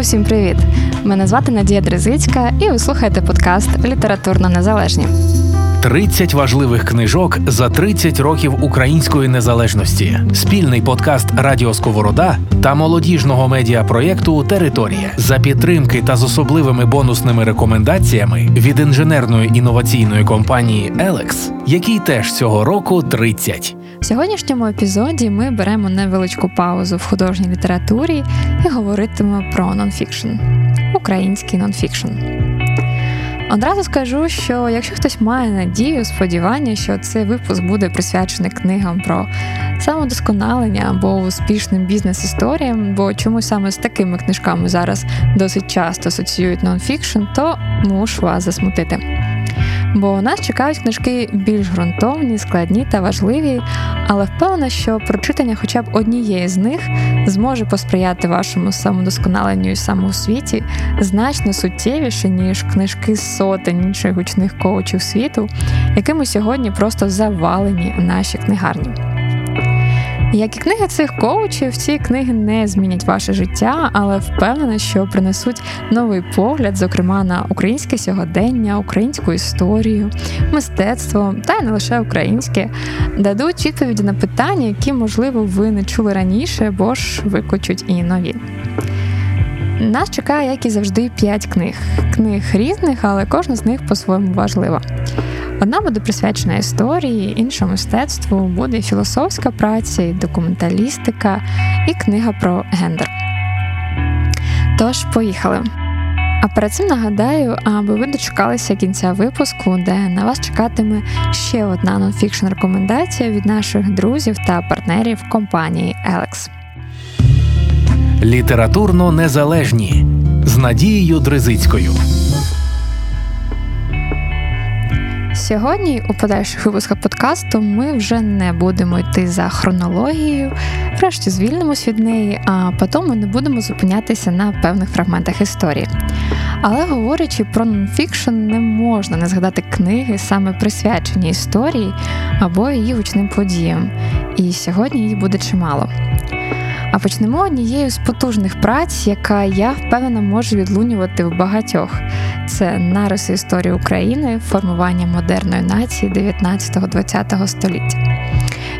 Усім привіт! Мене звати Надія Дрезицька, і ви слухаєте подкаст Літературно Незалежні. 30 важливих книжок за 30 років української незалежності. Спільний подкаст Радіо Сковорода та молодіжного медіапроєкту Територія за підтримки та з особливими бонусними рекомендаціями від інженерної інноваційної компанії Елекс, який теж цього року 30. В сьогоднішньому епізоді ми беремо невеличку паузу в художній літературі і говоритимемо про нонфікшн, український нонфікшн. Одразу скажу, що якщо хтось має надію, сподівання, що цей випуск буде присвячений книгам про самодосконалення або успішним бізнес-історіям, бо чомусь саме з такими книжками зараз досить часто асоціюють нонфікшн, то мушу вас засмутити бо нас чекають книжки більш ґрунтовні, складні та важливі, але впевнена, що прочитання хоча б однієї з них зможе посприяти вашому самодосконаленню і самоосвіті значно суттєвіше, ніж книжки сотень інших гучних коучів світу, якими сьогодні просто завалені наші книгарні. Як і книги цих коучів, ці книги не змінять ваше життя, але впевнена, що принесуть новий погляд, зокрема на українське сьогодення, українську історію, мистецтво та й не лише українське, дадуть відповіді на питання, які, можливо, ви не чули раніше, бо ж викочуть і нові. Нас чекає, як і завжди, п'ять книг. Книг різних, але кожна з них по-своєму важлива. Одна буде присвячена історії, інша мистецтву, буде філософська праця, і документалістика і книга про гендер. Тож, поїхали. А перед цим нагадаю, аби ви дочекалися кінця випуску, де на вас чекатиме ще одна нонфікшн рекомендація від наших друзів та партнерів компанії Елекс. Літературно незалежні з Надією Дризицькою. Сьогодні, у подальших випусках подкасту, ми вже не будемо йти за хронологією, врешті звільнимось від неї, а потім ми не будемо зупинятися на певних фрагментах історії. Але говорячи про нонфікшн, не можна не згадати книги, саме присвячені історії або її гучним подіям. І сьогодні їх буде чимало. А почнемо однією з потужних праць, яка я впевнена може відлунювати в багатьох. Це нариси історії України, формування модерної нації 19-20 століття.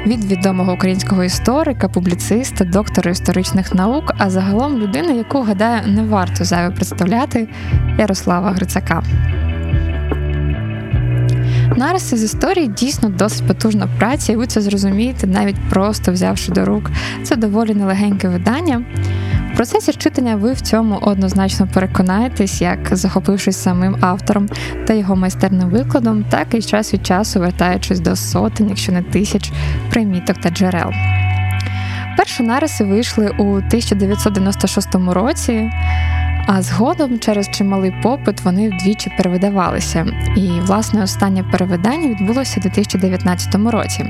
Від відомого українського історика, публіциста, доктора історичних наук, а загалом людини, яку гадаю, не варто зайве представляти Ярослава Грицака. Нариси з історії дійсно досить потужна праця, і ви це зрозумієте, навіть просто взявши до рук. Це доволі нелегеньке видання. В процесі читання ви в цьому однозначно переконаєтесь, як захопившись самим автором та його майстерним викладом, так і час від часу вертаючись до сотень, якщо не тисяч приміток та джерел. Перші нариси вийшли у 1996 році. А згодом через чималий попит вони вдвічі перевидавалися. І, власне, останнє перевидання відбулося у 2019 році.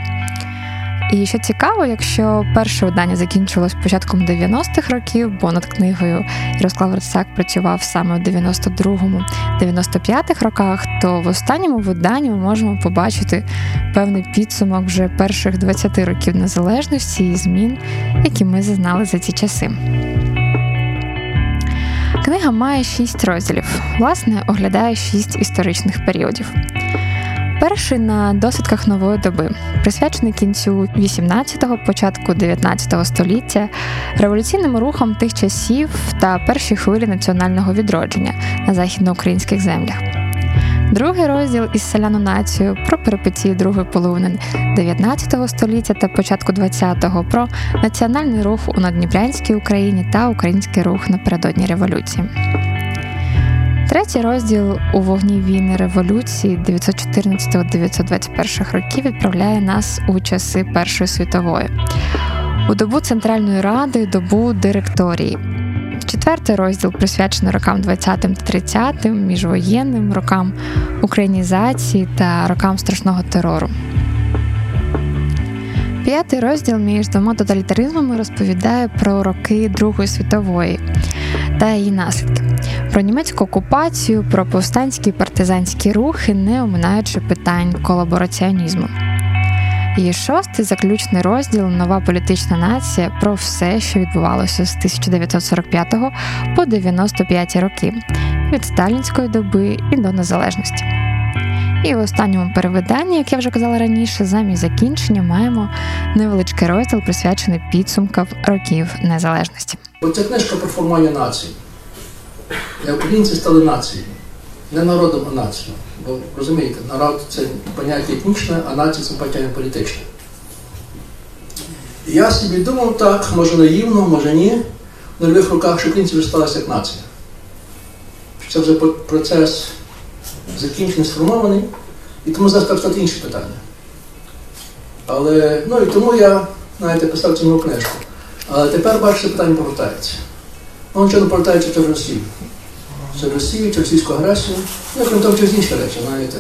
І що цікаво, якщо перше видання закінчилось початком 90-х років, бо над книгою Ярослав Рицак працював саме у 92-95 роках, то в останньому виданні ми можемо побачити певний підсумок вже перших 20 років незалежності і змін, які ми зазнали за ці часи. Книга має шість розділів, власне, оглядає шість історичних періодів. Перший на досвідках нової доби, присвячений кінцю 18-го, початку 19-го століття, революційним рухам тих часів та першій хвилі національного відродження на західноукраїнських землях. Другий розділ із селяну націю про перипетії другої половини 19 століття та початку 20-го, про національний рух у Надніпрянській Україні та український рух напередодні революції. Третій розділ у вогні війни революції 914-921 років відправляє нас у часи Першої світової, у добу Центральної Ради, добу директорії. Четвертий розділ присвячений рокам 20 та 30, міжвоєнним рокам українізації та рокам страшного терору. П'ятий розділ між двома тоталітаризмами розповідає про роки Другої світової та її наслідки, про німецьку окупацію, про повстанські партизанські рухи, не оминаючи питань колабораціонізму. І шостий заключний розділ Нова політична нація про все, що відбувалося з 1945 по 95 роки від сталінської доби і до незалежності. І в останньому перевиданні, як я вже казала раніше, замість закінчення маємо невеличкий розділ, присвячений підсумкам років незалежності. Бо ця книжка про формування нації. Українці стали нацією. Не народом, а нацією. Бо розумієте, народ це поняття етнічне, а нація це поняття політичне. І я собі думав так, може наївно, може ні, в нульових роках, що українці вже сталися як нація. Це вже процес закінчений, сформований, і тому зараз так стати інші питання. Але, ну і тому я, знаєте, писав цю книжку. Але тепер, бачите, питання повертається. Ну, нічого не повертається через Росію. Через Росію, через російську агресію, ну, і крім того, через речі, знаєте.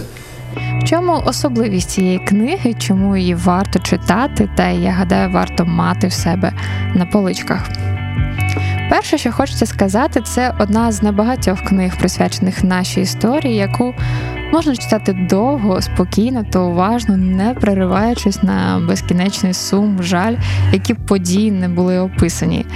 В чому особливість цієї книги, чому її варто читати, та я гадаю, варто мати в себе на поличках. Перше, що хочеться сказати, це одна з небагатьох книг, присвячених нашій історії, яку можна читати довго, спокійно та уважно, не перериваючись на безкінечний сум, жаль, які події не були описані.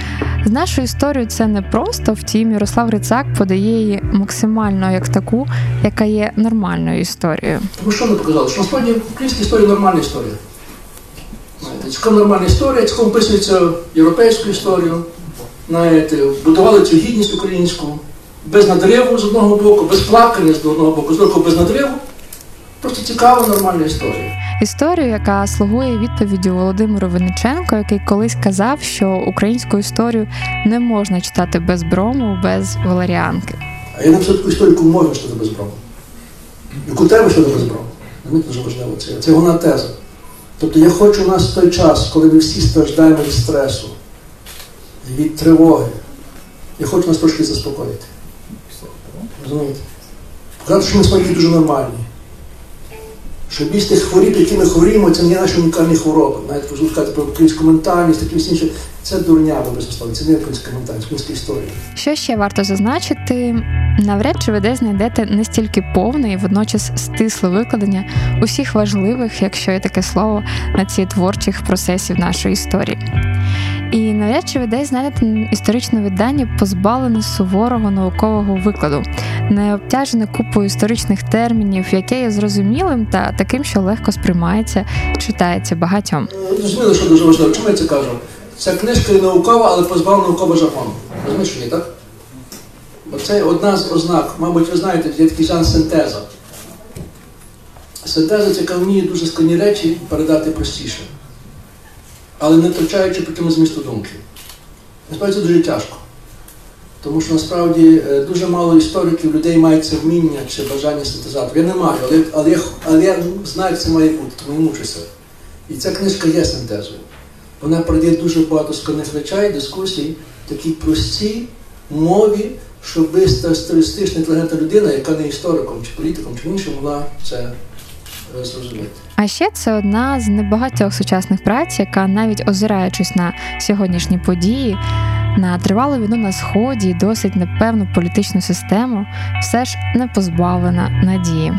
З нашою історією це не просто, втім, Ярослав Рицак подає її максимально як таку, яка є нормальною історією. Тому що вони показали, що насправді українська історія нормальна історія. Цілком нормальна історія, цілком описується європейську історію. Знаєте, будували цю гідність українську, без надриву з одного боку, без плакання з одного боку, з другого без надриву. Просто цікава, нормальна історія. Історію, яка слугує відповіддю Володимиру Винниченко, який колись казав, що українську історію не можна читати без брому, без валеріанки. А я написав таку історію, можна читати без брому. Яку треба читати без брому. Мені дуже важливо це. Це головна теза. Тобто я хочу у нас в той час, коли ми всі страждаємо від стресу, від тривоги. Я хочу нас трошки заспокоїти. Розумієте? Показати, що ми справді дуже нормальні. Що більш тих які ми хворіємо, це не наші унікальні хвороби. Навіть можна сказати про українську ментальність, такі всі інші. Це дурня, безусловно, це не українська ментальність, українська історія. Що ще варто зазначити, навряд чи ви де знайдете настільки повне і водночас стисле викладення усіх важливих, якщо є таке слово, на ці творчих процесів нашої історії. І навряд чи ви десь знайдете історичне видання, позбавлене суворого наукового викладу, не обтяжене купою історичних термінів, яке є зрозумілим та таким, що легко сприймається, читається багатьом. Зрозуміло, що дуже важливо. Чому я це кажу? Ця книжка є наукова, але позбавлена наукового жаргону. Розумієш, є, так? Бо це одна з ознак. Мабуть, ви знаєте, є такий жанр синтеза. Синтеза це яка вміє дуже складні речі передати простіше, але не втрачаючи при тому змісту думки. Насправді це дуже тяжко. Тому що насправді е, дуже мало істориків, людей мають це вміння чи бажання синтезатора. Я не маю, але, але, але я знаю, як це має бути, тому я мучуся. І ця книжка є синтезою. Вона передає дуже багато складних речей, дискусій, такій простій мові, щоб статистична інтелігентна людина, яка не істориком, чи політиком, чи іншим, могла це зрозуміти. А ще це одна з небагатьох сучасних праць, яка навіть озираючись на сьогоднішні події, на тривалу війну на сході і досить непевну політичну систему, все ж не позбавлена надії.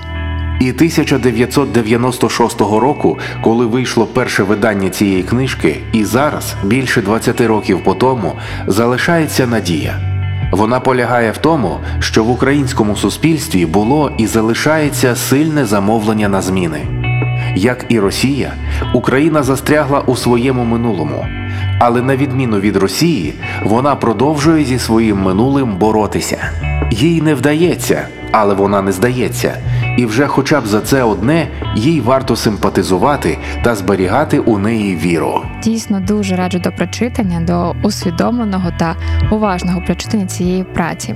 І 1996 року, коли вийшло перше видання цієї книжки, і зараз, більше 20 років по тому, залишається надія. Вона полягає в тому, що в українському суспільстві було і залишається сильне замовлення на зміни. Як і Росія, Україна застрягла у своєму минулому, але на відміну від Росії, вона продовжує зі своїм минулим боротися. Їй не вдається, але вона не здається. І вже хоча б за це одне їй варто симпатизувати та зберігати у неї віру. Дійсно дуже раджу до прочитання, до усвідомленого та уважного прочитання цієї праці.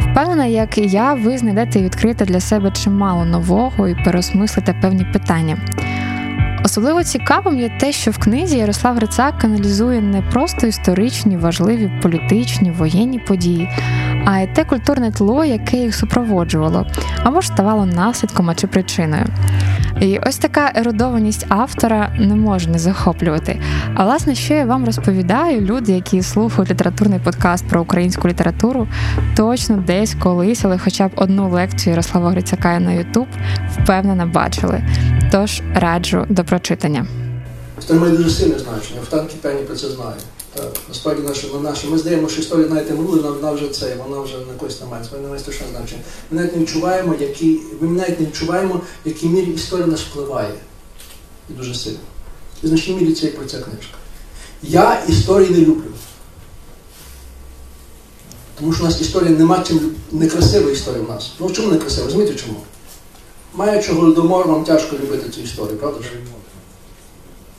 Впевнена, як і я, ви знайдете і відкрите для себе чимало нового і переосмислите певні питання. Особливо цікавим є те, що в книзі Ярослав Грицак аналізує не просто історичні, важливі політичні, воєнні події, а й те культурне тло, яке їх супроводжувало, або ж ставало наслідком а чи причиною. І ось така ерудованість автора не може не захоплювати. А власне, що я вам розповідаю, люди, які слухають літературний подкаст про українську літературу, точно десь колись, але хоча б одну лекцію Ярослава Грицака на Ютуб впевнено бачили. Тож раджу до прочитання. Історія має дуже сильне значення. Втанки певні про це знає. Насправді наша, на наша. Ми здаємо, що історія знаєте, минуле, вона, вона вже це, вона вже на когось не має, це не має страшне значення. Ми навіть не відчуваємо, які, ми навіть не відчуваємо, в якій мірі історія нас впливає. І дуже сильно. І в значній мірі це і про ця книжка. Я історії не люблю. Тому що у нас історія нема чим некрасива історія в нас. Ну чому некрасива? Розумієте чому? Маючи голодомор, вам тяжко любити цю історію, правда ж?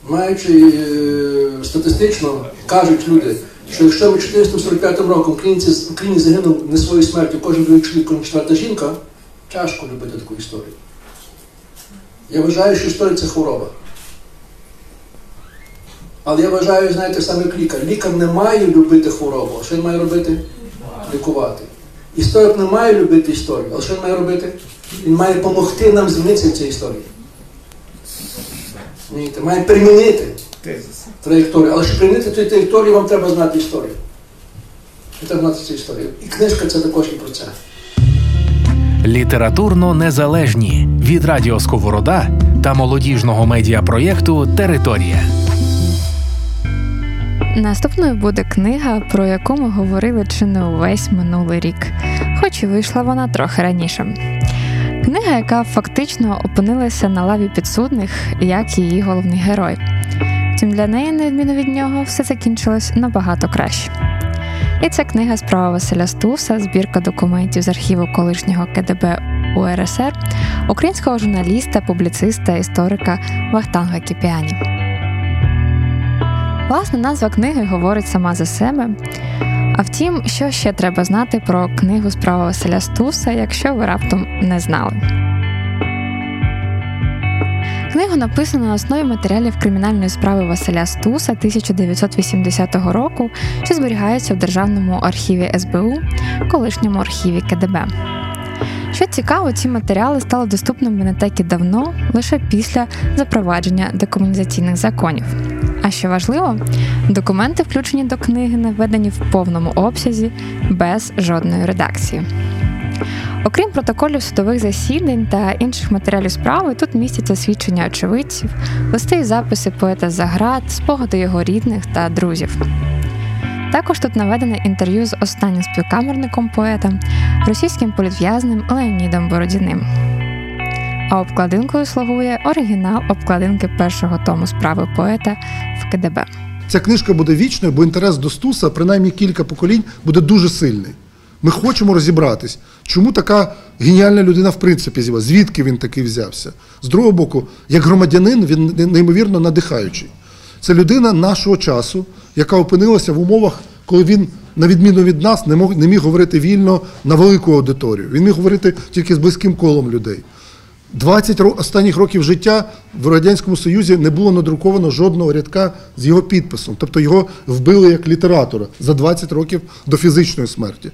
Маючи е, статистично, кажуть люди, що якщо в 445 році в Україні, в Україні загинув не своєю смертю кожен другий чоловік, кожна четверта жінка, тяжко любити таку історію. Я вважаю, що історія це хвороба. Але я вважаю, знаєте, саме як лікар. Лікар не має любити хворобу, а що він має робити? Лікувати. Історик не має любити історію, але що він має робити? Він має допомогти нам змінитися в цій історії. Має примінити траєкторію. Але щоб примінити цю траєкторію, вам треба знати історію. І треба знати цю історію. І книжка це також і про це. Літературно незалежні від Радіо Сковорода та молодіжного медіапроєкту Територія. Наступною буде книга, про яку ми говорили чи не увесь минулий рік, хоч і вийшла вона трохи раніше. Книга, яка фактично опинилася на лаві підсудних, як і її головний герой. Втім, для неї, на відміну від нього, все закінчилось набагато краще. І це книга справа Василя Стуса, збірка документів з архіву колишнього КДБ УРСР, українського журналіста, публіциста, історика Вахтанга Кіпіані. Власне, назва книги говорить сама за себе. А втім, що ще треба знати про книгу справа Василя Стуса, якщо ви раптом не знали. Книгу написано на основі матеріалів кримінальної справи Василя Стуса 1980 року, що зберігається в Державному архіві СБУ, колишньому архіві КДБ. Що цікаво, ці матеріали стали доступними не так і давно, лише після запровадження декомунізаційних законів. А що важливо, документи, включені до книги, наведені в повному обсязі без жодної редакції. Окрім протоколів судових засідань та інших матеріалів справи, тут містяться свідчення очевидців, листи і записи поета Заград, спогади його рідних та друзів. Також тут наведене інтерв'ю з останнім співкамерником поета, російським політв'язним Леонідом Бородіним. А обкладинкою слугує оригінал обкладинки першого тому справи поета в КДБ. Ця книжка буде вічною, бо інтерес до Стуса, принаймні кілька поколінь, буде дуже сильний. Ми хочемо розібратись, чому така геніальна людина в принципі з'явилася, звідки він такий взявся. З другого боку, як громадянин, він неймовірно надихаючий. Це людина нашого часу, яка опинилася в умовах, коли він, на відміну від нас, не міг говорити вільно на велику аудиторію. Він міг говорити тільки з близьким колом людей. 20 останніх років життя в Радянському Союзі не було надруковано жодного рядка з його підписом. Тобто його вбили як літератора за 20 років до фізичної смерті.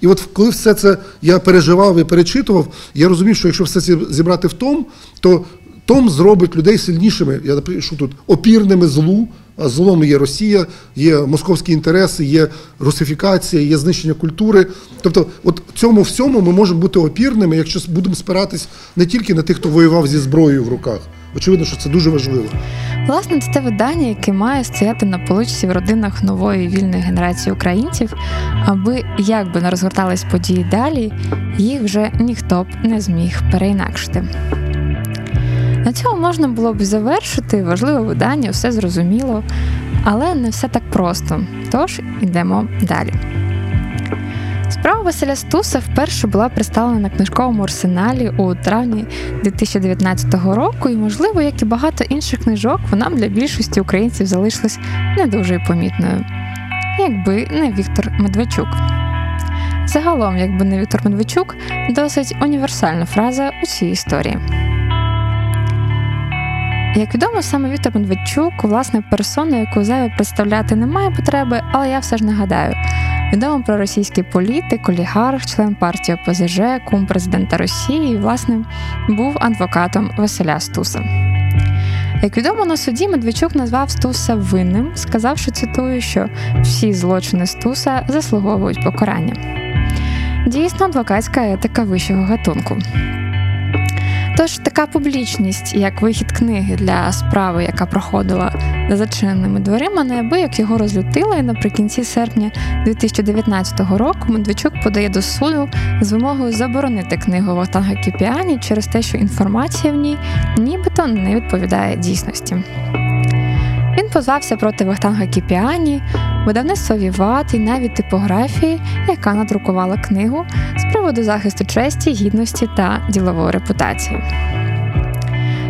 І от коли все це я переживав і перечитував, я розумів, що якщо все це зібрати в том, то том зробить людей сильнішими. Я напишу тут опірними злу. А злом є Росія, є московські інтереси, є русифікація, є знищення культури. Тобто, от цьому всьому ми можемо бути опірними, якщо будемо спиратись не тільки на тих, хто воював зі зброєю в руках. Очевидно, що це дуже важливо. Власне, це те видання, яке має стояти на поличці в родинах нової вільної генерації українців, аби як би не розгортались події далі, їх вже ніхто б не зміг переінакшити. На цьому можна було б завершити важливе видання, все зрозуміло, але не все так просто. Тож ідемо далі. Справа Василя Стуса вперше була представлена на книжковому арсеналі у травні 2019 року, і, можливо, як і багато інших книжок, вона для більшості українців залишилась не дуже помітною, якби не Віктор Медведчук. Загалом, якби не Віктор Медведчук, досить універсальна фраза у цій історії. Як відомо, саме Віктор Медведчук, власне, персона, яку зайве представляти немає потреби, але я все ж нагадаю. Відомо про російський політик, олігарх, член партії ОПЗЖ, кум президента Росії, і, власне, був адвокатом Василя Стуса. Як відомо на суді, Медведчук назвав Стуса винним, сказавши, цитую, що всі злочини Стуса заслуговують покарання. Дійсно, адвокатська етика вищого гатунку. Тож така публічність, як вихід книги для справи, яка проходила за зачиненими дверима, неабияк його розлютила, і наприкінці серпня 2019 року Медведчук подає до суду з вимогою заборонити книгу Вахтанга Кіпіані через те, що інформація в ній нібито не відповідає дійсності. Він позвався проти Вахтанга Кіпіані, видавництва Віват і навіть типографії, яка надрукувала книгу з приводу захисту честі, гідності та ділової репутації.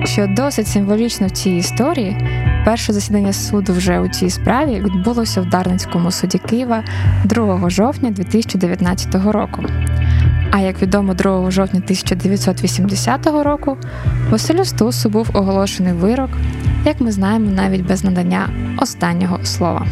Що досить символічно в цій історії, перше засідання суду вже у цій справі відбулося в Дарницькому суді Києва 2 жовтня 2019 року. А як відомо, 2 жовтня 1980 року Василю Стусу був оголошений вирок, як ми знаємо, навіть без надання останнього слова.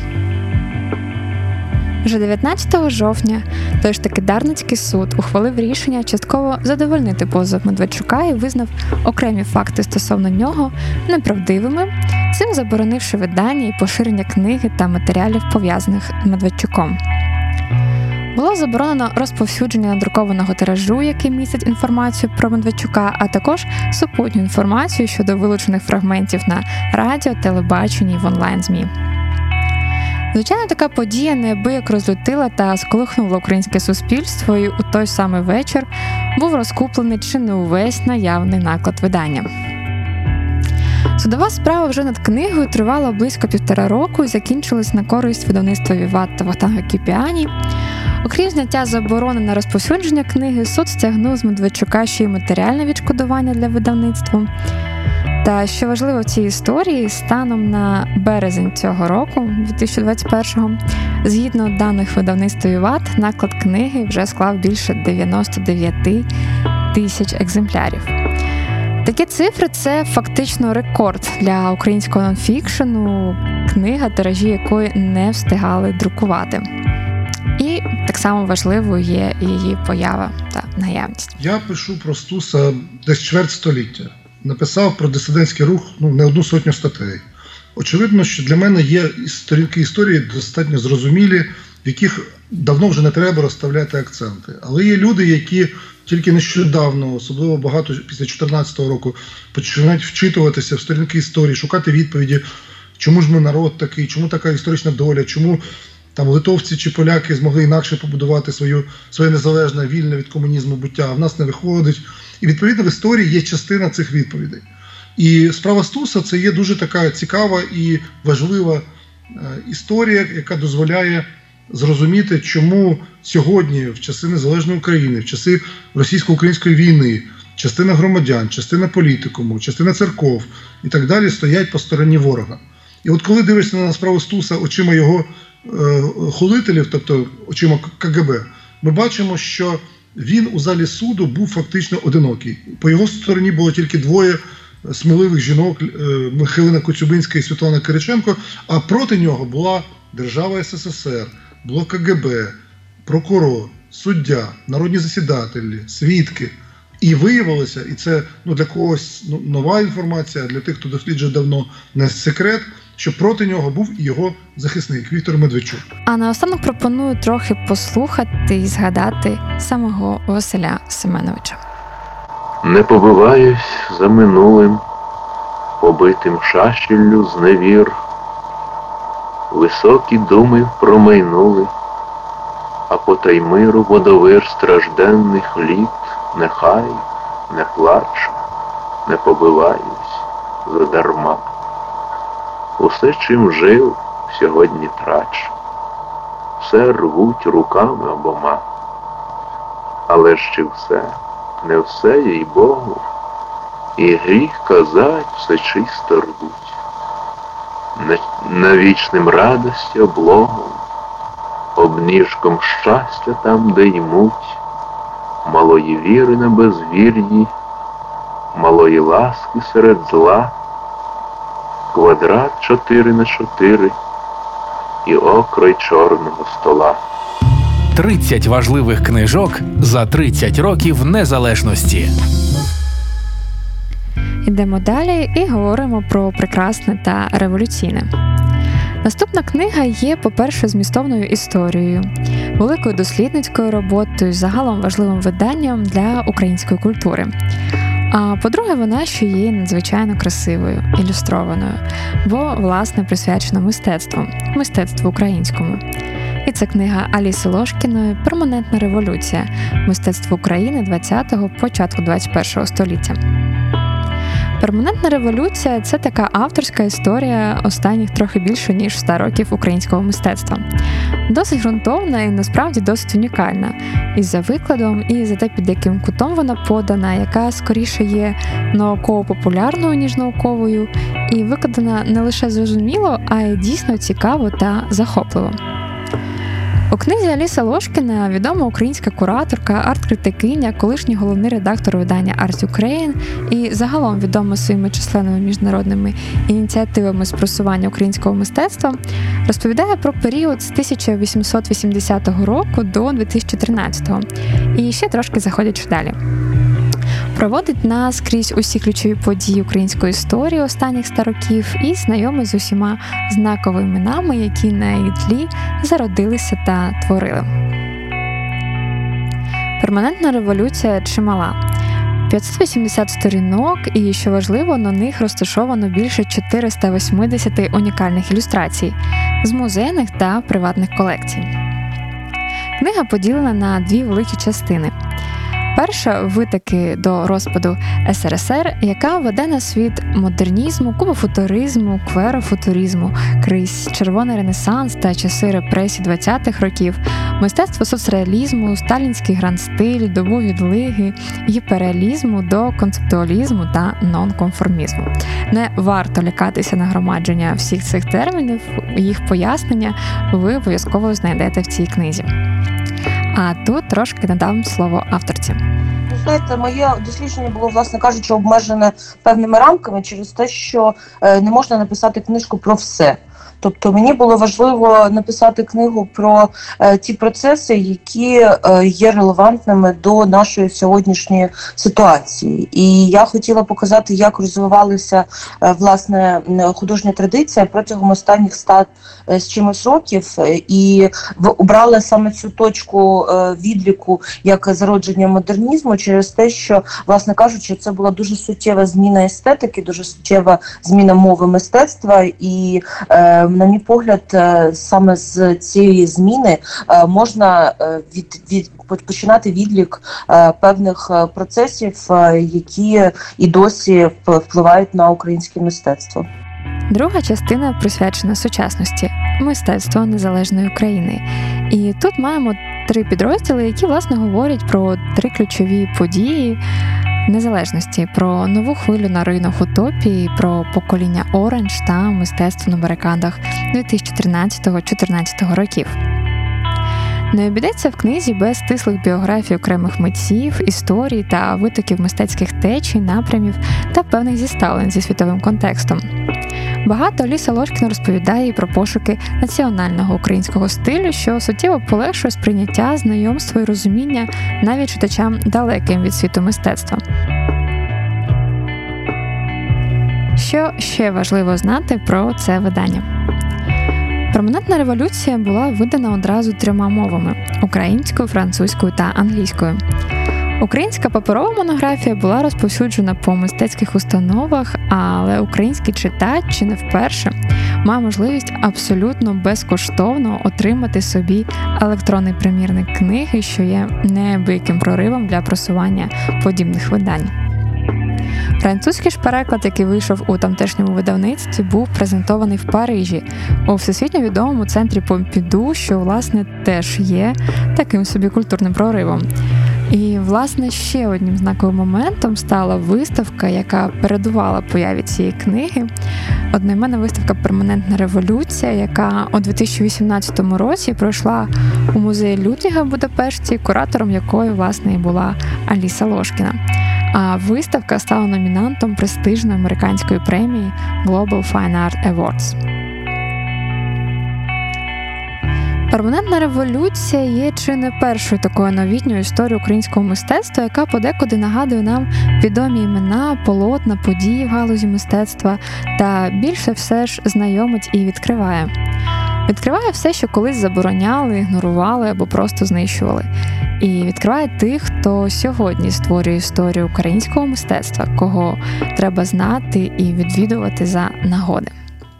Вже 19 жовтня той ж таки Дарницький суд ухвалив рішення частково задовольнити позов Медведчука і визнав окремі факти стосовно нього неправдивими, цим заборонивши видання і поширення книги та матеріалів пов'язаних з Медведчуком. Було заборонено розповсюдження надрукованого тиражу, який містить інформацію про Медведчука, а також супутню інформацію щодо вилучених фрагментів на радіо, телебаченні і в онлайн-змі. Звичайно, така подія неабияк розлютила та сколихнула українське суспільство, і у той самий вечір був розкуплений чи не увесь наявний наклад видання. Судова справа вже над книгою тривала близько півтора року і закінчилась на користь видавництва Віват та Вахтанга Кіпіані. Окрім зняття заборони на розповсюдження книги, суд стягнув з Медведчука ще й матеріальне відшкодування для видавництва. Та що важливо в цій історії, станом на березень цього року, 2021-го, згідно даних видавництва ЮВАТ, наклад книги вже склав більше 99 тисяч екземплярів. Такі цифри це фактично рекорд для українського нонфікшену, книга, тиражі якої не встигали друкувати. І так само важливою є її поява та наявність. Я пишу про Стуса десь чверть століття. Написав про дисидентський рух ну, не одну сотню статей. Очевидно, що для мене є сторінки історії достатньо зрозумілі, в яких давно вже не треба розставляти акценти. Але є люди, які тільки нещодавно, особливо багато після 2014 року, починають вчитуватися в сторінки історії, шукати відповіді, чому ж ми народ такий, чому така історична доля, чому там литовці чи поляки змогли інакше побудувати свою, своє незалежне, вільне від комунізму буття, а в нас не виходить. І відповідно в історії є частина цих відповідей. І справа Стуса це є дуже така цікава і важлива історія, яка дозволяє зрозуміти, чому сьогодні, в часи незалежної України, в часи російсько-української війни, частина громадян, частина політикуму, частина церков і так далі стоять по стороні ворога. І от коли дивишся на справу Стуса очима його е, хулителів, тобто очима КГБ, ми бачимо, що він у залі суду був фактично одинокий. По його стороні було тільки двоє сміливих жінок Михайлина Коцюбинська і Світлана Кириченко, а проти нього була держава СССР, було КГБ, прокурор, суддя, народні засідателі, свідки. І виявилося, і це ну, для когось ну, нова інформація, для тих, хто досліджує давно не секрет, що проти нього був і його захисник Віктор Медведчук. А наостанок пропоную трохи послухати і згадати самого Василя Семеновича. Не побиваюсь за минулим, побитим шашіллю з невір. Високі думи промайнули, а по таймиру водовир стражденних літ нехай не плачу, не побиваюсь задарма. Усе, чим жив, сьогодні трачу, все рвуть руками обома, але ж чи все, не все, їй Богу, і гріх казать, все чисто рвуть, не, на вічним радості облогом, обніжком щастя там, де ймуть, малої віри на безвір'ї, малої ласки серед зла квадрат 4 на 4 і окрой чорного стола. 30 важливих книжок за 30 років незалежності. Йдемо далі і говоримо про прекрасне та революційне. Наступна книга є, по-перше, змістовною історією, великою дослідницькою роботою, загалом важливим виданням для української культури. А по-друге, вона ще є надзвичайно красивою, ілюстрованою, бо власне присвячена мистецтву, мистецтву українському. І це книга Аліси Лошкіної Перманентна революція мистецтво України 20-го, початку 21-го століття. Перманентна революція це така авторська історія останніх трохи більше ніж 100 років українського мистецтва. Досить ґрунтовна і насправді досить унікальна. І за викладом, і за те, під яким кутом вона подана, яка скоріше є науково-популярною, ніж науковою, і викладена не лише зрозуміло, а й дійсно цікаво та захопливо. У книзі Аліса Лошкіна відома українська кураторка, арт-критикиня, колишній головний редактор видання Art Ukraine і загалом відома своїми численними міжнародними ініціативами з просування українського мистецтва, розповідає про період з 1880 року до 2013 і ще трошки заходячи далі проводить нас крізь усі ключові події української історії останніх ста років і знайомить з усіма знаковими іменами, які на її тлі зародилися та творили. Перманентна революція чимала. 580 сторінок, і що важливо, на них розташовано більше 480 унікальних ілюстрацій з музейних та приватних колекцій. Книга поділена на дві великі частини. Перша витаки до розпаду СРСР, яка веде на світ модернізму, кубофутуризму, кверофутуризму, крізь червоний ренесанс та часи репресій 20-х років, мистецтво соцреалізму, сталінський гранд-стиль, добу відлиги, гіперреалізму до концептуалізму та нонконформізму. Не варто лякатися нагромадження всіх цих термінів, їх пояснення ви обов'язково знайдете в цій книзі. А тут трошки надам слово авторці. Знаєте, моє дослідження було, власне кажучи, обмежене певними рамками через те, що е, не можна написати книжку про все. Тобто мені було важливо написати книгу про е, ті процеси, які е, є релевантними до нашої сьогоднішньої ситуації. І я хотіла показати, як розвивалася е, власне художня традиція протягом останніх ста е, з чимось років, і обрала саме цю точку е, відліку як зародження модернізму через те, що, власне кажучи, це була дуже суттєва зміна естетики, дуже суттєва зміна мови мистецтва і. Е, на мій погляд, е, саме з цієї зміни е, можна е, від, від починати відлік певних процесів, які і досі впливають на українське мистецтво. Друга частина присвячена сучасності мистецтво незалежної України. І тут маємо три підрозділи, які власне говорять про три ключові події незалежності, про нову хвилю на руїнах утопії, про покоління Оранж та мистецтво на барикадах 2013-2014 років. Не обійдеться в книзі без стислих біографій окремих митців, історій та витоків мистецьких течій, напрямів та певних зіставлень зі світовим контекстом. Багато Ліса Ложкіна розповідає про пошуки національного українського стилю, що суттєво полегшує сприйняття, знайомство і розуміння навіть читачам далеким від світу мистецтва. Що ще важливо знати про це видання? Перманентна революція була видана одразу трьома мовами українською, французькою та англійською. Українська паперова монографія була розповсюджена по мистецьких установах, але український читач чи не вперше має можливість абсолютно безкоштовно отримати собі електронний примірник книги, що є неабияким проривом для просування подібних видань. Французький ж переклад, який вийшов у тамтешньому видавництві, був презентований в Парижі у всесвітньо відомому центрі Помпіду, що власне теж є таким собі культурним проривом. І, власне, ще одним знаковим моментом стала виставка, яка передувала появі цієї книги. Одноіменна виставка Перманентна революція, яка у 2018 році пройшла у музеї Людвіга в Будапешті, куратором якої, власне, і була Аліса Лошкіна. А виставка стала номінантом престижної американської премії Global Fine Art Awards. Перманентна революція є чи не першою такою новітньою історією українського мистецтва, яка подекуди нагадує нам відомі імена, полотна, події в галузі мистецтва та більше все ж знайомить і відкриває. Відкриває все, що колись забороняли, ігнорували або просто знищували. І відкриває тих, хто сьогодні створює історію українського мистецтва, кого треба знати і відвідувати за нагоди.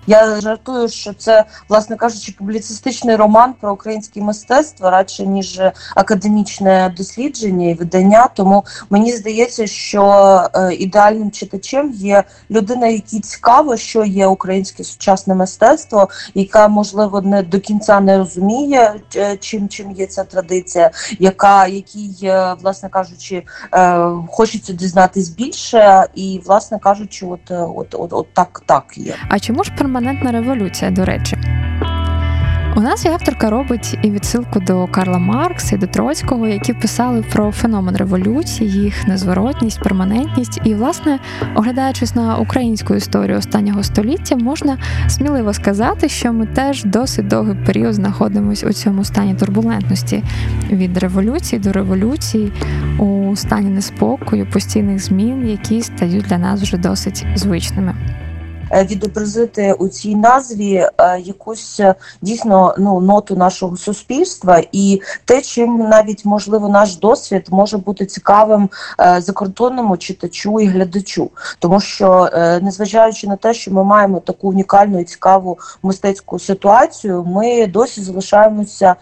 Я жартую, що це, власне кажучи, публіцистичний роман про українське мистецтво радше ніж академічне дослідження і видання. Тому мені здається, що е, ідеальним читачем є людина, якій цікаво, що є українське сучасне мистецтво, яка можливо не до кінця не розуміє, е, чим чим є ця традиція, яка якій, е, власне кажучи, хочеться дізнатись більше, і власне кажучи, от от, от, от так так є. А чому ж перманентна революція, до речі. У нас і авторка робить і відсилку до Карла Маркса і до Троцького, які писали про феномен революції, їх незворотність, перманентність. І, власне, оглядаючись на українську історію останнього століття, можна сміливо сказати, що ми теж досить довгий період знаходимося у цьому стані турбулентності від революції до революції, у стані неспокою, постійних змін, які стають для нас вже досить звичними. Е, відобразити у цій назві е, якусь е, дійсно ну ноту нашого суспільства і те, чим навіть можливо наш досвід може бути цікавим закордонному читачу і глядачу, тому що незважаючи на те, що ми маємо таку унікальну і цікаву мистецьку ситуацію, ми досі залишаємося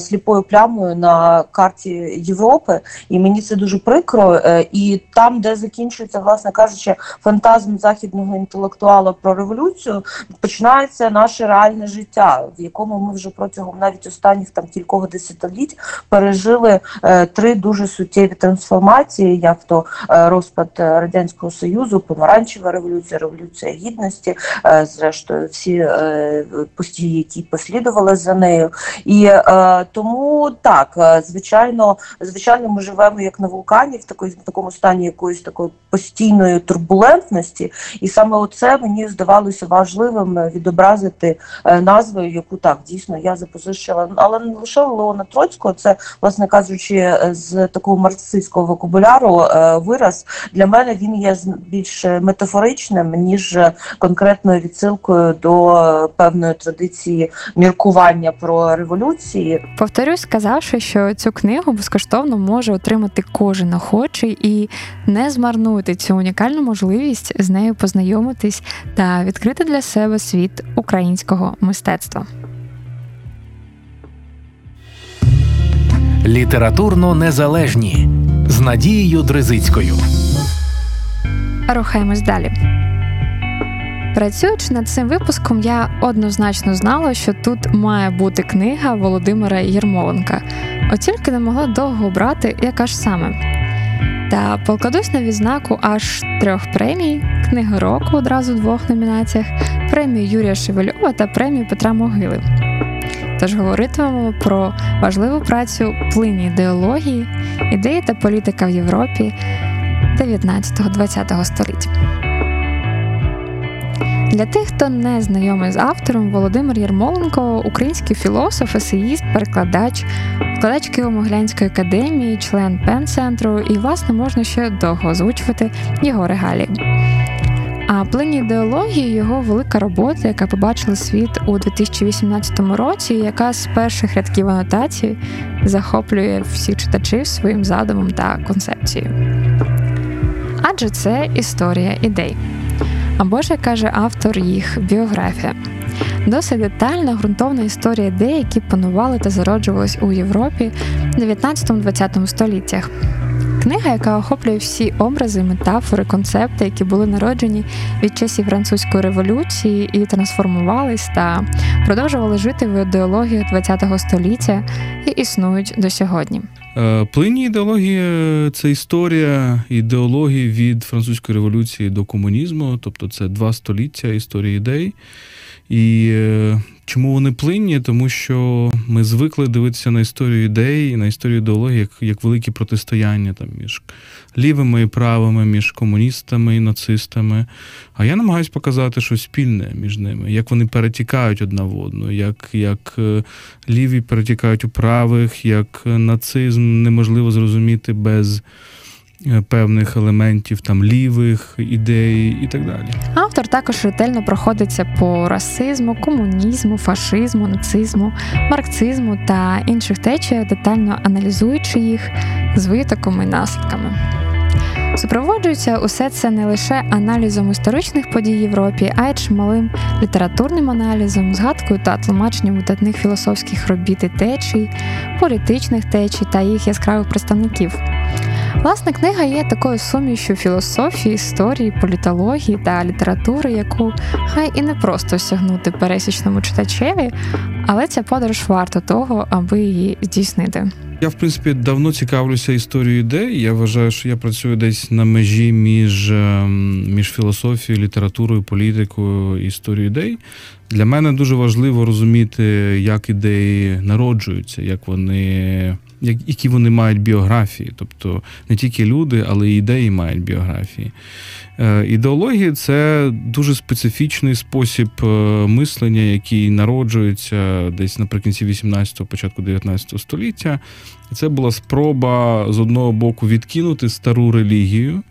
сліпою плямою на карті Європи, і мені це дуже прикро. І там, де закінчується, власне кажучи, фантазм західного інтелектуала про революцію, починається наше реальне життя, в якому ми вже протягом навіть останніх там кількох десятиліть пережили е, три дуже суттєві трансформації, як то е, розпад радянського союзу, помаранчева революція, революція гідності, е, зрештою, всі е, постії, які послідували за нею, і е, тому так е, звичайно, звичайно, ми живемо як на вулкані, в такої такому стані якоїсь такої постійної турбулентності, і саме оце мені мені здавалося важливим е, відобразити е, назвою, яку так дійсно я запозичила. Але не лише Леона Троцького, це, власне кажучи, е, з такого марксистського вокабуляру вираз для мене він є більш метафоричним, ніж конкретною відсилкою до певної традиції міркування про революції. Повторюсь, сказавши, що цю книгу безкоштовно може отримати кожен охочий і не змарнуйте цю унікальну можливість з нею познайомитись та відкрити для себе світ українського мистецтва. Літературно незалежні з Надією Дризицькою. Рухаємось далі. Працюючи над цим випуском, я однозначно знала, що тут має бути книга Володимира Єрмоленка. От тільки не могла довго обрати, яка ж саме. Та покладусь на відзнаку аж трьох премій: книги року одразу в двох номінаціях, премію Юрія Шевельова та премію Петра Могили. Тож говоритимемо про важливу працю плині ідеології, ідеї та політика в Європі 19-20 століття. Для тих, хто не знайомий з автором, Володимир Єрмоленко український філософ, есеїст, перекладач, викладач Києво-Могилянської академії, член пен-центру, і, власне, можна ще довго озвучувати його регалії. А плині ідеології його велика робота, яка побачила світ у 2018 році, яка з перших рядків анотації захоплює всіх читачів своїм задумом та концепцією. Адже це історія ідей або ж, як каже автор їх біографія. Досить детальна ґрунтовна історія ідей, які панували та зароджувались у Європі в 19-20 століттях. Книга, яка охоплює всі образи, метафори, концепти, які були народжені від часів французької революції і трансформувались та продовжували жити в ідеології ХХ століття і існують до сьогодні. Е, плинні ідеологія це історія ідеології від французької революції до комунізму, тобто це два століття історії ідей. І е, чому вони плинні? Тому що ми звикли дивитися на історію ідей, на історію ідеології як як великі протистояння там між лівими і правими, між комуністами і нацистами. А я намагаюся показати щось спільне між ними, як вони перетікають одна в одну, як як е, ліві перетікають у правих, як нацизм неможливо зрозуміти без е, певних елементів там лівих ідей і так далі. Автор також ретельно проходиться по расизму, комунізму, фашизму, нацизму, марксизму та інших течіях, детально аналізуючи їх з витоками і наслідками. Супроводжується усе це не лише аналізом історичних подій Європі, а й чималим літературним аналізом, згадкою та тлумаченням видатних філософських робіт і течій, політичних течій та їх яскравих представників. Власне, книга є такою сумішю філософії, історії, політології та літератури, яку хай і не просто осягнути пересічному читачеві, але ця подорож варта того, аби її здійснити. Я, в принципі, давно цікавлюся історією ідей. Я вважаю, що я працюю десь на межі між, ем, між філософією, літературою, політикою, історією ідей. Для мене дуже важливо розуміти, як ідеї народжуються, як вони, які вони мають біографії. Тобто не тільки люди, але й ідеї мають біографії. Е, Ідеологія це дуже специфічний спосіб е, мислення, який народжується десь наприкінці 18-го, початку 19 століття. І це була спроба з одного боку відкинути стару релігію.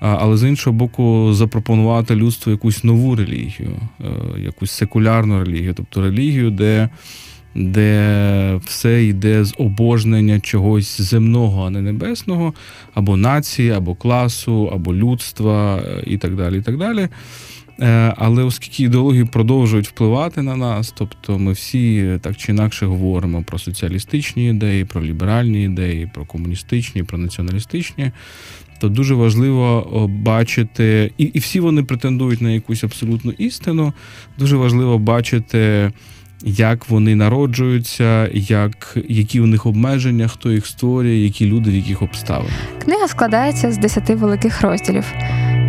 Але з іншого боку, запропонувати людству якусь нову релігію, е, якусь секулярну релігію, тобто релігію, де, де все йде з обожнення чогось земного, а не небесного, або нації, або класу, або людства е, і так далі. і так далі. Е, Але оскільки ідеології продовжують впливати на нас, тобто ми всі так чи інакше говоримо про соціалістичні ідеї, про ліберальні ідеї, про комуністичні, про націоналістичні, то дуже важливо бачити, і, і всі вони претендують на якусь абсолютну істину. Дуже важливо бачити, як вони народжуються, як, які у них обмеження, хто їх створює, які люди в яких обставинах. Книга складається з десяти великих розділів.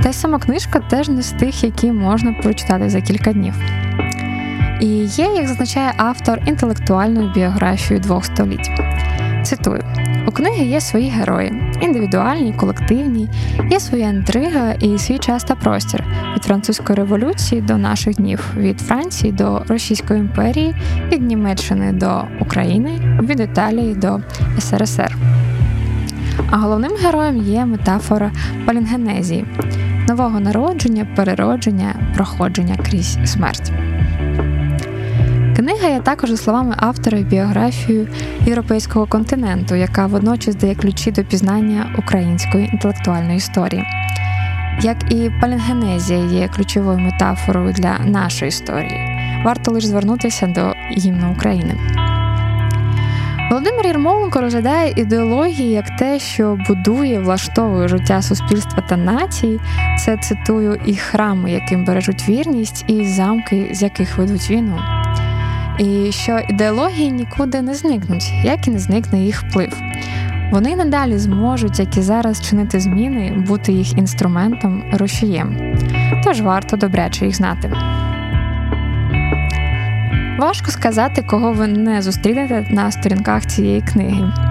Та й сама книжка теж не з тих, які можна прочитати за кілька днів. І є, як зазначає автор, інтелектуальною біографією двох століть. Цитую: у книги є свої герої, індивідуальні, колективні, є своя інтрига і свій час та простір. Від французької революції до наших днів, від Франції до Російської імперії, від Німеччини до України, від Італії до СРСР. А головним героєм є метафора палінгенезії нового народження, переродження, проходження крізь смерть. Книга є також, за словами автора, біографією європейського континенту, яка водночас дає ключі до пізнання української інтелектуальної історії. Як і палінгенезія є ключовою метафорою для нашої історії, варто лише звернутися до гімну України. Володимир Єрмоленко розглядає ідеології як те, що будує, влаштовує життя суспільства та нації. Це цитую і храми, яким бережуть вірність, і замки, з яких ведуть війну. І що ідеології нікуди не зникнуть, як і не зникне їх вплив. Вони надалі зможуть, як і зараз, чинити зміни, бути їх інструментом, рушієм. Тож варто добряче їх знати. Важко сказати, кого ви не зустрінете на сторінках цієї книги.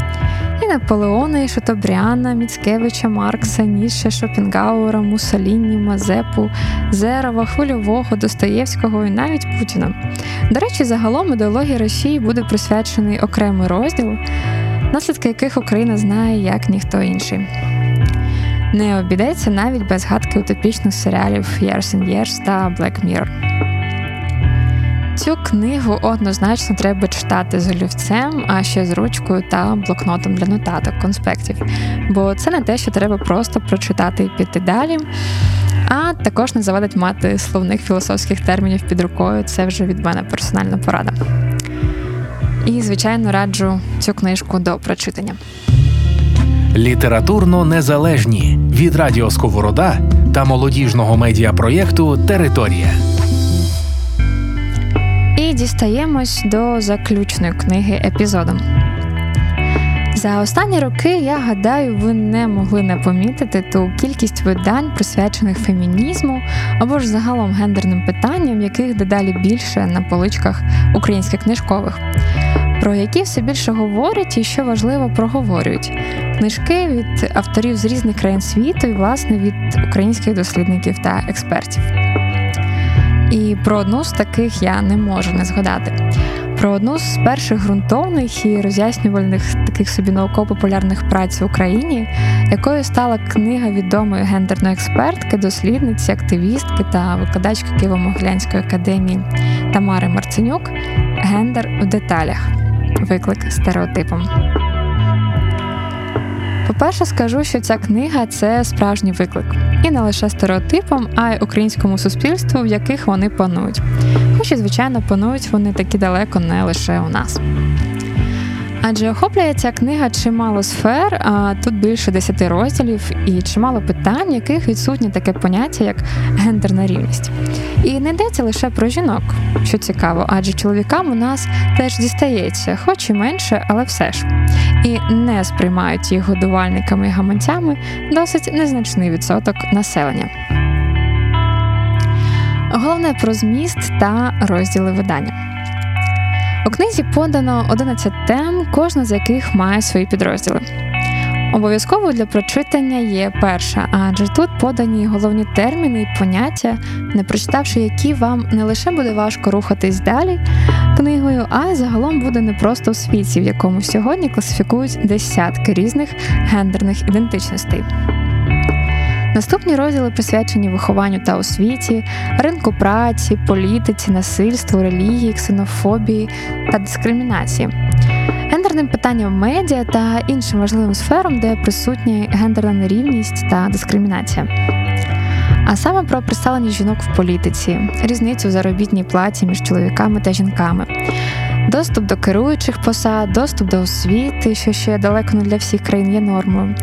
І Наполеона, і Шатобріана, Міцкевича, Маркса, Ніше, Шопенгауера, Муссоліні, Мазепу, Зерова, Хвильового, Достоєвського і навіть Путіна. До речі, загалом ідеології Росії буде присвячений окремий розділ, наслідки яких Україна знає як ніхто інший. Не обійдеться навіть без згадки утопічних серіалів Years and Years та Black Mirror. Цю книгу однозначно треба читати з олівцем, а ще з ручкою та блокнотом для нотаток, конспектів. Бо це не те, що треба просто прочитати і піти далі. А також не завадить мати словних філософських термінів під рукою. Це вже від мене персональна порада. І, звичайно, раджу цю книжку до прочитання. Літературно незалежні від Радіо Сковорода та молодіжного медіапроєкту Територія. Дістаємось до заключної книги епізоду. За останні роки, я гадаю, ви не могли не помітити ту кількість видань, присвячених фемінізму або ж загалом гендерним питанням, яких дедалі більше на поличках українських книжкових, про які все більше говорять і що важливо проговорюють. Книжки від авторів з різних країн світу і, власне, від українських дослідників та експертів. І про одну з таких я не можу не згадати. про одну з перших ґрунтовних і роз'яснювальних таких собі науково-популярних праць в Україні, якою стала книга відомої гендерної експертки, дослідниці, активістки та викладачки Києво-Могилянської академії Тамари Марценюк Гендер в деталях. Виклик стереотипом. По-перше, скажу, що ця книга це справжній виклик, і не лише стереотипам, а й українському суспільству, в яких вони панують. Хоч і, звичайно, панують вони такі далеко не лише у нас. Адже охоплює ця книга чимало сфер, а тут більше десяти розділів і чимало питань, яких відсутнє таке поняття, як гендерна рівність. І не йдеться лише про жінок, що цікаво, адже чоловікам у нас теж дістається, хоч і менше, але все ж. І не сприймають їх годувальниками і гаманцями досить незначний відсоток населення. Головне про зміст та розділи видання. У книзі подано 11 тем, кожна з яких має свої підрозділи. Обов'язково для прочитання є перша, адже тут подані головні терміни і поняття, не прочитавши які вам не лише буде важко рухатись далі книгою, а й загалом буде не просто у світі, в якому сьогодні класифікують десятки різних гендерних ідентичностей. Наступні розділи присвячені вихованню та освіті, ринку праці, політиці, насильству, релігії, ксенофобії та дискримінації, гендерним питанням медіа та іншим важливим сферам, де присутня гендерна нерівність та дискримінація. А саме про представлення жінок в політиці, різницю в заробітній платі між чоловіками та жінками, доступ до керуючих посад, доступ до освіти, що ще далеко не для всіх країн є нормою,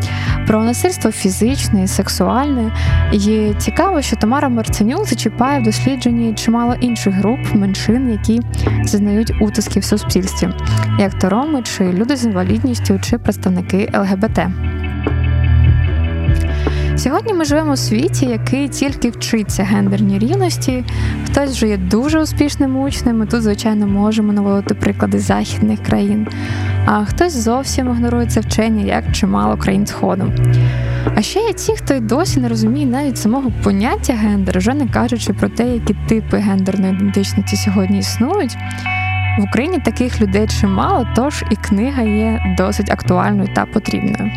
про насильство фізичне і сексуальне. І цікаво, що Тамара Марценюк зачіпає в дослідженні чимало інших груп, меншин, які зазнають утиски в суспільстві, як то роми, чи люди з інвалідністю, чи представники ЛГБТ. Сьогодні ми живемо у світі, який тільки вчиться гендерній рівності. Хтось вже є дуже успішним учнем. Ми тут, звичайно, можемо наводити приклади західних країн, а хтось зовсім ігнорує це вчення, як чимало країн Сходу. А ще є ті, хто й досі не розуміє навіть самого поняття гендер, вже не кажучи про те, які типи гендерної ідентичності сьогодні існують. В Україні таких людей чимало, тож і книга є досить актуальною та потрібною.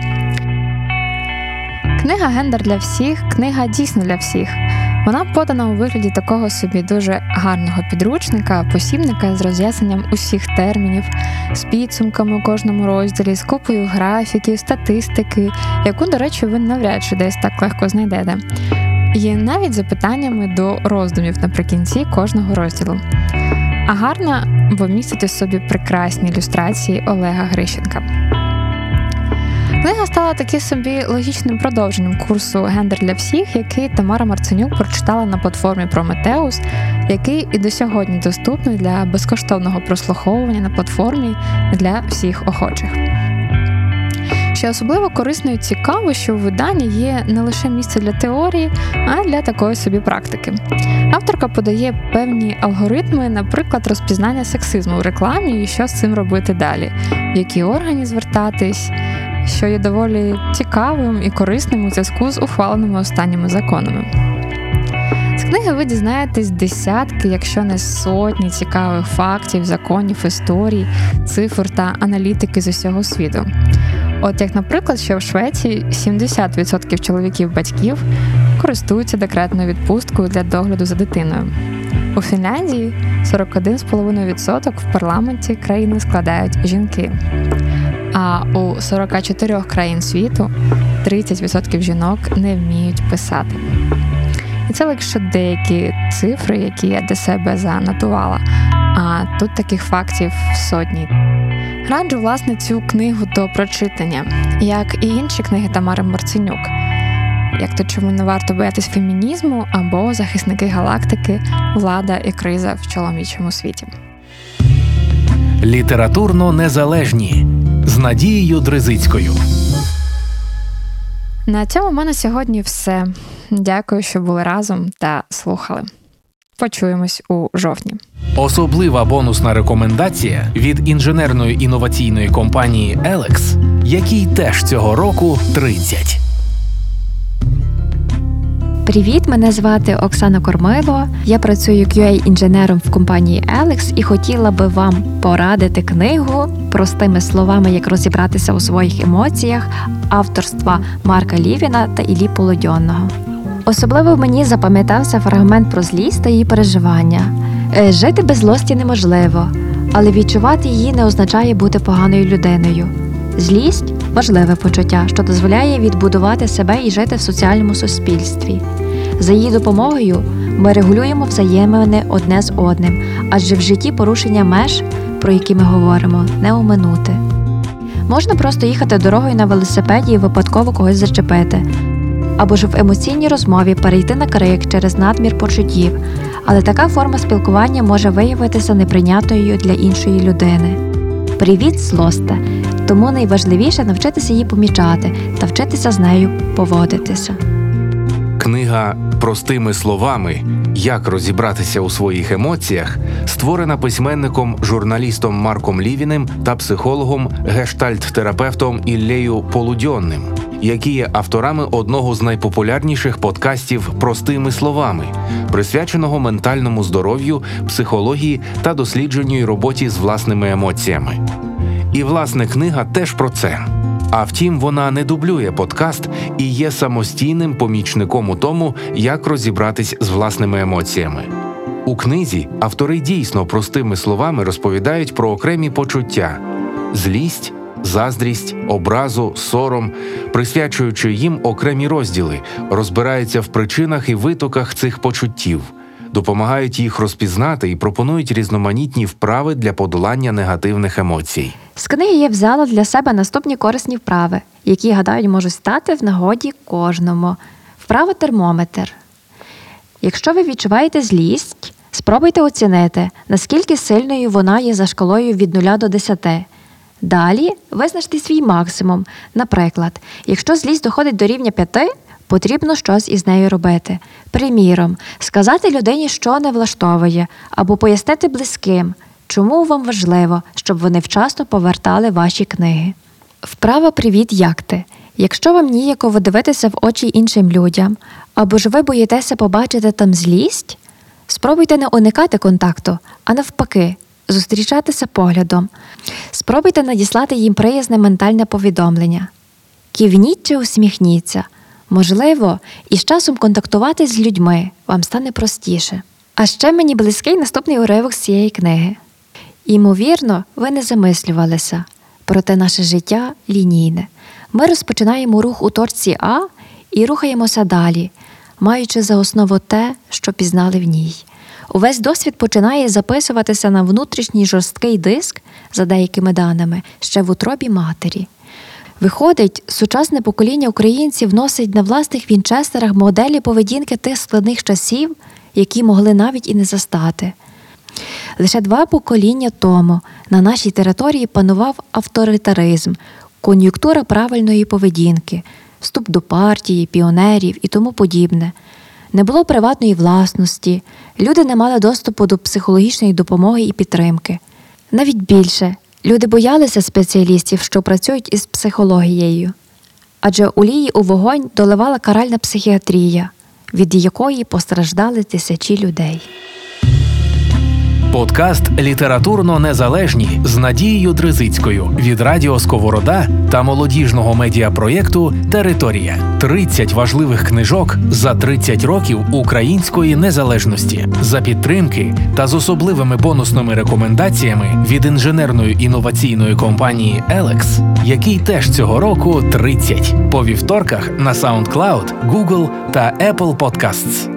Книга Гендер для всіх, книга дійсно для всіх. Вона подана у вигляді такого собі дуже гарного підручника, посібника з роз'ясненням усіх термінів, з підсумками у кожному розділі, з купою графіків, статистики, яку, до речі, ви навряд чи десь так легко знайдете. Є навіть запитаннями до роздумів наприкінці кожного розділу. А гарна, бо містить у собі прекрасні ілюстрації Олега Грищенка. Книга стала таки собі логічним продовженням курсу Гендер для всіх, який Тамара Марценюк прочитала на платформі Прометеус, який і до сьогодні доступний для безкоштовного прослуховування на платформі для всіх охочих. Що особливо корисно і цікаво, що у виданні є не лише місце для теорії, а й для такої собі практики. Авторка подає певні алгоритми, наприклад, розпізнання сексизму в рекламі і що з цим робити далі, в які органі звертатись, що є доволі цікавим і корисним у зв'язку з ухваленими останніми законами. З книги ви дізнаєтесь десятки, якщо не сотні цікавих фактів, законів, історій, цифр та аналітики з усього світу. От як, наприклад, що в Швеції 70% чоловіків-батьків користуються декретною відпусткою для догляду за дитиною. У Фінляндії 41,5% в парламенті країни складають жінки. А у 44 країн світу 30% жінок не вміють писати. І це лише деякі цифри, які я для себе занотувала. А тут таких фактів сотні. Раджу власне цю книгу до прочитання, як і інші книги Тамари Марценюк. Як то чому не варто боятись фемінізму або захисники галактики, влада і криза в чоловічому світі. Літературно незалежні з Надією Дризицькою. На цьому в мене сьогодні все. Дякую, що були разом та слухали. Почуємось у жовтні. Особлива бонусна рекомендація від інженерної інноваційної компанії Елекс, якій теж цього року 30. Привіт, мене звати Оксана Кормило. Я працюю QA-інженером в компанії Alex і хотіла би вам порадити книгу простими словами, як розібратися у своїх емоціях авторства Марка Лівіна та Іллі Полодьонного. Особливо мені запам'ятався фрагмент про злість та її переживання. Е, Жити без злості неможливо, але відчувати її не означає бути поганою людиною. Злість важливе почуття, що дозволяє відбудувати себе і жити в соціальному суспільстві. За її допомогою ми регулюємо взаємини одне з одним, адже в житті порушення меж, про які ми говоримо, не оминути. Можна просто їхати дорогою на велосипеді і випадково когось зачепити, або ж в емоційній розмові перейти на крик через надмір почуттів, але така форма спілкування може виявитися неприйнятною для іншої людини. Привіт, злосте! Тому найважливіше навчитися її помічати та вчитися з нею поводитися. Книга простими словами Як розібратися у своїх емоціях створена письменником, журналістом Марком Лівіним та психологом, гештальт-терапевтом Іллею Полудьонним, які є авторами одного з найпопулярніших подкастів Простими словами, присвяченого ментальному здоров'ю, психології та дослідженню й роботі з власними емоціями. І власне книга теж про це. А втім, вона не дублює подкаст і є самостійним помічником у тому, як розібратись з власними емоціями. У книзі автори дійсно простими словами розповідають про окремі почуття: злість, заздрість, образу, сором, присвячуючи їм окремі розділи, розбираються в причинах і витоках цих почуттів, допомагають їх розпізнати і пропонують різноманітні вправи для подолання негативних емоцій. З книги я взяла для себе наступні корисні вправи, які, гадаю, можуть стати в нагоді кожному. Вправа термометр. Якщо ви відчуваєте злість, спробуйте оцінити, наскільки сильною вона є за шкалою від 0 до 10. Далі визначте свій максимум. Наприклад, якщо злість доходить до рівня 5, потрібно щось із нею робити. Приміром, сказати людині, що не влаштовує, або пояснити близьким, чому вам важливо, щоб вони вчасно повертали ваші книги. Вправа Привіт, як ти? Якщо вам ніяково дивитися в очі іншим людям, або ж ви боїтеся побачити там злість, спробуйте не уникати контакту, а навпаки, зустрічатися поглядом. Спробуйте надіслати їм приязне ментальне повідомлення. Ківніть чи усміхніться. Можливо, і з часом контактувати з людьми вам стане простіше. А ще мені близький наступний уривок з цієї книги. Імовірно, ви не замислювалися, проте наше життя лінійне. Ми розпочинаємо рух у точці А і рухаємося далі, маючи за основу те, що пізнали в ній. Увесь досвід починає записуватися на внутрішній жорсткий диск, за деякими даними, ще в утробі матері. Виходить, сучасне покоління українців носить на власних вінчестерах моделі поведінки тих складних часів, які могли навіть і не застати. Лише два покоління тому на нашій території панував авторитаризм, кон'юнктура правильної поведінки, вступ до партії, піонерів і тому подібне. Не було приватної власності, люди не мали доступу до психологічної допомоги і підтримки. Навіть більше люди боялися спеціалістів, що працюють із психологією. Адже олії у вогонь доливала каральна психіатрія, від якої постраждали тисячі людей. Подкаст Літературно незалежні з Надією Дризицькою від Радіо Сковорода та молодіжного медіапроєкту Територія 30 важливих книжок за 30 років української незалежності. За підтримки та з особливими бонусними рекомендаціями від інженерної інноваційної компанії Elex, який теж цього року 30 по вівторках на SoundCloud, Google та Apple Podcasts.